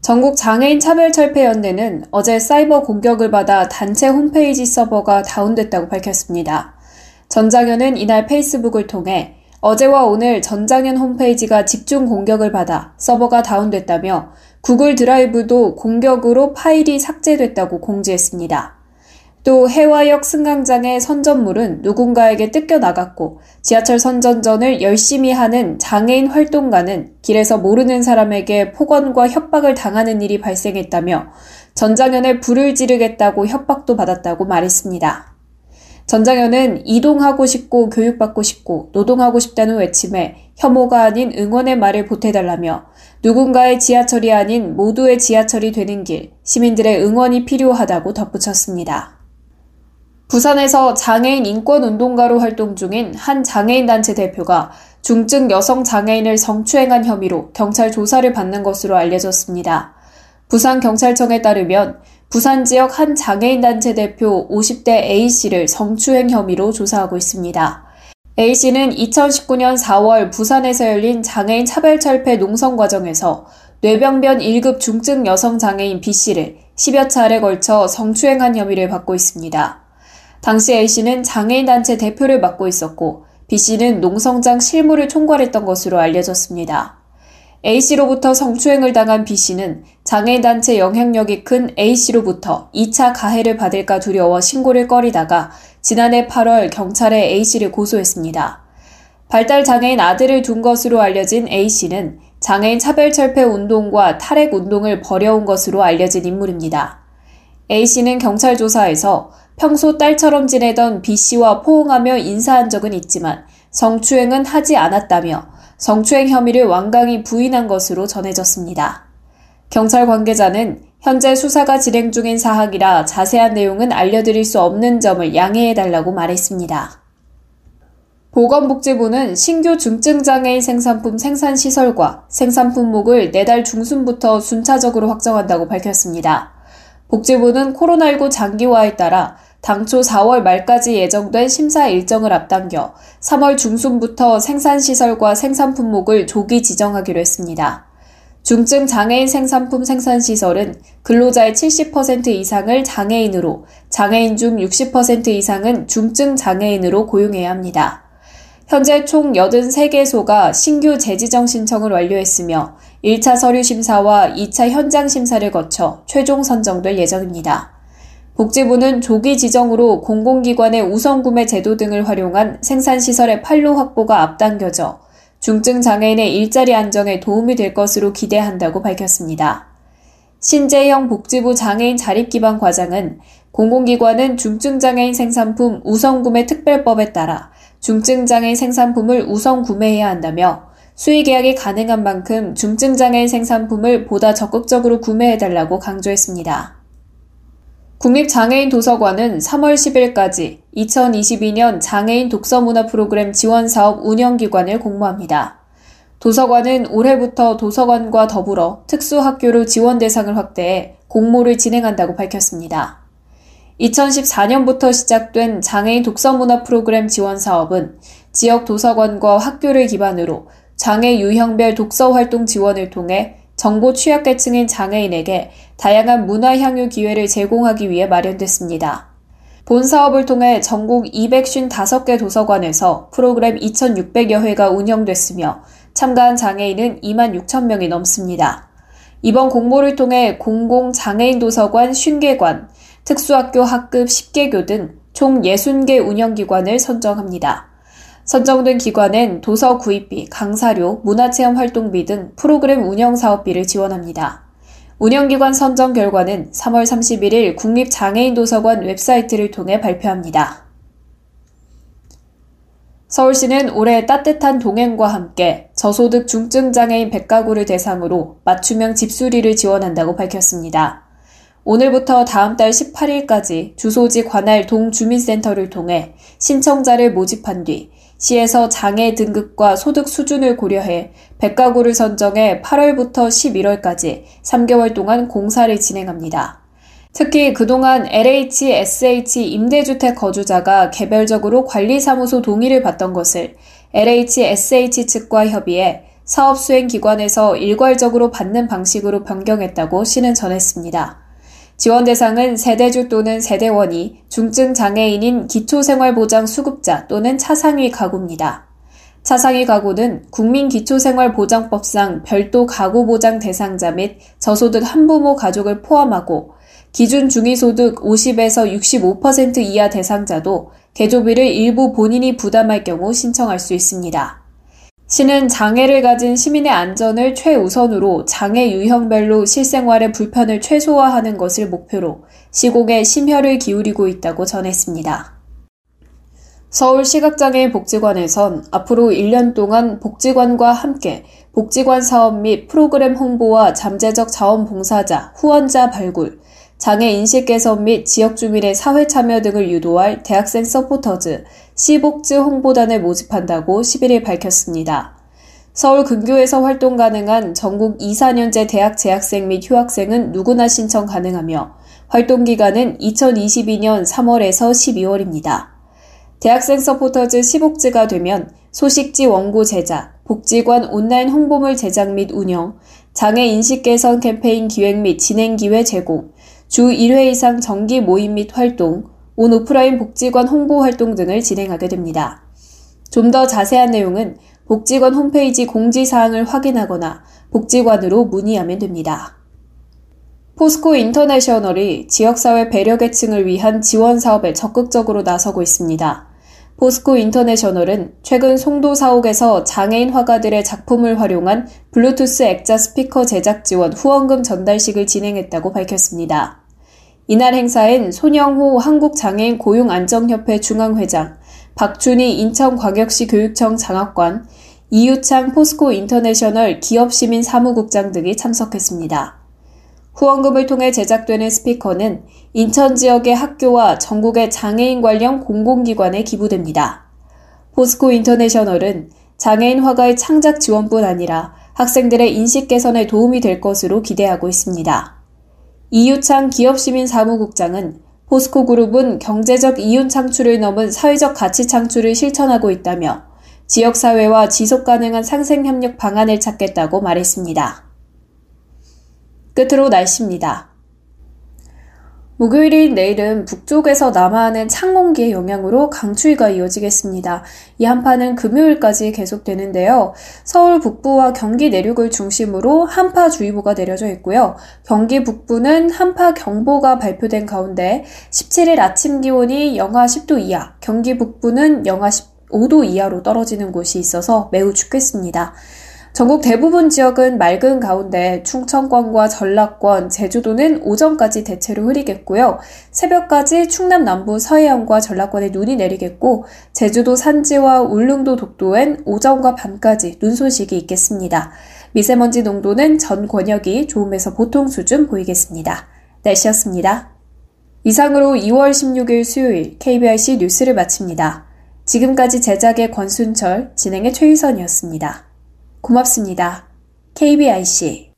전국 장애인 차별 철폐 연대는 어제 사이버 공격을 받아 단체 홈페이지 서버가 다운됐다고 밝혔습니다. 전장현은 이날 페이스북을 통해 어제와 오늘 전장현 홈페이지가 집중 공격을 받아 서버가 다운됐다며 구글 드라이브도 공격으로 파일이 삭제됐다고 공지했습니다. 또 해화역 승강장의 선전물은 누군가에게 뜯겨 나갔고 지하철 선전전을 열심히 하는 장애인 활동가는 길에서 모르는 사람에게 폭언과 협박을 당하는 일이 발생했다며 전장현에 불을 지르겠다고 협박도 받았다고 말했습니다. 전장현은 이동하고 싶고 교육받고 싶고 노동하고 싶다는 외침에 혐오가 아닌 응원의 말을 보태달라며 누군가의 지하철이 아닌 모두의 지하철이 되는 길, 시민들의 응원이 필요하다고 덧붙였습니다. 부산에서 장애인 인권운동가로 활동 중인 한 장애인 단체 대표가 중증 여성 장애인을 성추행한 혐의로 경찰 조사를 받는 것으로 알려졌습니다. 부산경찰청에 따르면 부산 지역 한 장애인 단체 대표 50대 A씨를 성추행 혐의로 조사하고 있습니다. A씨는 2019년 4월 부산에서 열린 장애인 차별철폐 농성 과정에서 뇌병변 1급 중증 여성 장애인 B씨를 10여 차례 걸쳐 성추행한 혐의를 받고 있습니다. 당시 A씨는 장애인단체 대표를 맡고 있었고 B씨는 농성장 실무를 총괄했던 것으로 알려졌습니다. A씨로부터 성추행을 당한 B씨는 장애인단체 영향력이 큰 A씨로부터 2차 가해를 받을까 두려워 신고를 꺼리다가 지난해 8월 경찰에 A씨를 고소했습니다. 발달 장애인 아들을 둔 것으로 알려진 A씨는 장애인 차별철폐 운동과 탈핵 운동을 벌여온 것으로 알려진 인물입니다. A씨는 경찰 조사에서 평소 딸처럼 지내던 B씨와 포옹하며 인사한 적은 있지만 성추행은 하지 않았다며 성추행 혐의를 완강히 부인한 것으로 전해졌습니다. 경찰 관계자는 현재 수사가 진행 중인 사항이라 자세한 내용은 알려드릴 수 없는 점을 양해해달라고 말했습니다. 보건복지부는 신규 중증장애인 생산품 생산시설과 생산 품목을 내달 중순부터 순차적으로 확정한다고 밝혔습니다. 복지부는 코로나19 장기화에 따라 당초 4월 말까지 예정된 심사 일정을 앞당겨 3월 중순부터 생산시설과 생산 품목을 조기 지정하기로 했습니다. 중증 장애인 생산품 생산시설은 근로자의 70% 이상을 장애인으로, 장애인 중 60% 이상은 중증 장애인으로 고용해야 합니다. 현재 총 83개소가 신규 재지정 신청을 완료했으며 1차 서류 심사와 2차 현장 심사를 거쳐 최종 선정될 예정입니다. 복지부는 조기 지정으로 공공기관의 우선구매 제도 등을 활용한 생산시설의 판로 확보가 앞당겨져 중증 장애인의 일자리 안정에 도움이 될 것으로 기대한다고 밝혔습니다. 신재영 복지부 장애인 자립기반 과장은 공공기관은 중증장애인 생산품 우선구매 특별법에 따라 중증장애인 생산품을 우선 구매해야 한다며 수의 계약이 가능한 만큼 중증장애인 생산품을 보다 적극적으로 구매해달라고 강조했습니다. 국립장애인 도서관은 3월 10일까지 2022년 장애인 독서문화 프로그램 지원 사업 운영기관을 공모합니다. 도서관은 올해부터 도서관과 더불어 특수학교로 지원 대상을 확대해 공모를 진행한다고 밝혔습니다. 2014년부터 시작된 장애인 독서문화 프로그램 지원 사업은 지역 도서관과 학교를 기반으로 장애 유형별 독서 활동 지원을 통해 정보 취약계층인 장애인에게 다양한 문화 향유 기회를 제공하기 위해 마련됐습니다. 본 사업을 통해 전국 255개 도서관에서 프로그램 2,600여 회가 운영됐으며 참가한 장애인은 2만 6천 명이 넘습니다. 이번 공모를 통해 공공 장애인 도서관 50개관, 특수학교 학급 10개교 등 총 60개 운영기관을 선정합니다. 선정된 기관은 도서 구입비, 강사료, 문화체험 활동비 등 프로그램 운영 사업비를 지원합니다. 운영기관 선정 결과는 3월 31일 국립장애인도서관 웹사이트를 통해 발표합니다. 서울시는 올해 따뜻한 동행과 함께 저소득 중증장애인 100가구를 대상으로 맞춤형 집수리를 지원한다고 밝혔습니다. 오늘부터 다음 달 18일까지 주소지 관할 동주민센터를 통해 신청자를 모집한 뒤 시에서 장애 등급과 소득 수준을 고려해 100가구를 선정해 8월부터 11월까지 3개월 동안 공사를 진행합니다. 특히 그동안 LH, SH 임대주택 거주자가 개별적으로 관리사무소 동의를 받던 것을 LH, SH 측과 협의해 사업 수행 기관에서 일괄적으로 받는 방식으로 변경했다고 시는 전했습니다. 지원 대상은 세대주 또는 세대원이 중증 장애인인 기초생활보장 수급자 또는 차상위 가구입니다. 차상위 가구는 국민기초생활보장법상 별도 가구 보장 대상자 및 저소득 한부모 가족을 포함하고 기준 중위소득 50에서 65% 이하 대상자도 개조비를 일부 본인이 부담할 경우 신청할 수 있습니다. 시는 장애를 가진 시민의 안전을 최우선으로 장애 유형별로 실생활의 불편을 최소화하는 것을 목표로 시공에 심혈을 기울이고 있다고 전했습니다. 서울시각장애인 복지관에선 앞으로 1년 동안 복지관과 함께 복지관 사업 및 프로그램 홍보와 잠재적 자원봉사자, 후원자 발굴, 장애 인식 개선 및 지역 주민의 사회 참여 등을 유도할 대학생 서포터즈, 시복지 홍보단을 모집한다고 11일 밝혔습니다. 서울 근교에서 활동 가능한 전국 2, 4년제 대학 재학생 및 휴학생은 누구나 신청 가능하며 활동 기간은 2022년 3월에서 12월입니다. 대학생 서포터즈 시복지가 되면 소식지 원고 제작, 복지관 온라인 홍보물 제작 및 운영, 장애 인식 개선 캠페인 기획 및 진행 기회 제공, 주 1회 이상 정기 모임 및 활동, 온 오프라인 복지관 홍보 활동 등을 진행하게 됩니다. 좀 더 자세한 내용은 복지관 홈페이지 공지사항을 확인하거나 복지관으로 문의하면 됩니다. 포스코 인터내셔널이 지역사회 배려계층을 위한 지원 사업에 적극적으로 나서고 있습니다. 포스코 인터내셔널은 최근 송도 사옥에서 장애인 화가들의 작품을 활용한 블루투스 액자 스피커 제작 지원 후원금 전달식을 진행했다고 밝혔습니다. 이날 행사엔 손영호 한국장애인 고용안정협회 중앙회장, 박준희 인천광역시 교육청 장학관, 이유창 포스코 인터내셔널 기업시민 사무국장 등이 참석했습니다. 후원금을 통해 제작되는 스피커는 인천 지역의 학교와 전국의 장애인 관련 공공기관에 기부됩니다. 포스코 인터내셔널은 장애인 화가의 창작 지원뿐 아니라 학생들의 인식 개선에 도움이 될 것으로 기대하고 있습니다. 이유창 기업시민 사무국장은 포스코 그룹은 경제적 이윤 창출을 넘은 사회적 가치 창출을 실천하고 있다며 지역사회와 지속 가능한 상생 협력 방안을 찾겠다고 말했습니다. 끝으로 날씨입니다. 목요일인 내일은 북쪽에서 남하하는 찬 공기의 영향으로 강추위가 이어지겠습니다. 이 한파는 금요일까지 계속되는데요. 서울 북부와 경기 내륙을 중심으로 한파주의보가 내려져 있고요. 경기 북부는 한파 경보가 발표된 가운데 17일 아침 기온이 영하 10도 이하, 경기 북부는 영하 15도 이하로 떨어지는 곳이 있어서 매우 춥겠습니다. 전국 대부분 지역은 맑은 가운데 충청권과 전라권, 제주도는 오전까지 대체로 흐리겠고요. 새벽까지 충남 남부 서해안과 전라권에 눈이 내리겠고, 제주도 산지와 울릉도 독도엔 오전과 밤까지 눈 소식이 있겠습니다. 미세먼지 농도는 전 권역이 좋음에서 보통 수준 보이겠습니다. 날씨였습니다. 이상으로 2월 16일 수요일 KBRC 뉴스를 마칩니다. 지금까지 제작의 권순철, 진행의 최유선이었습니다. 고맙습니다. KBIC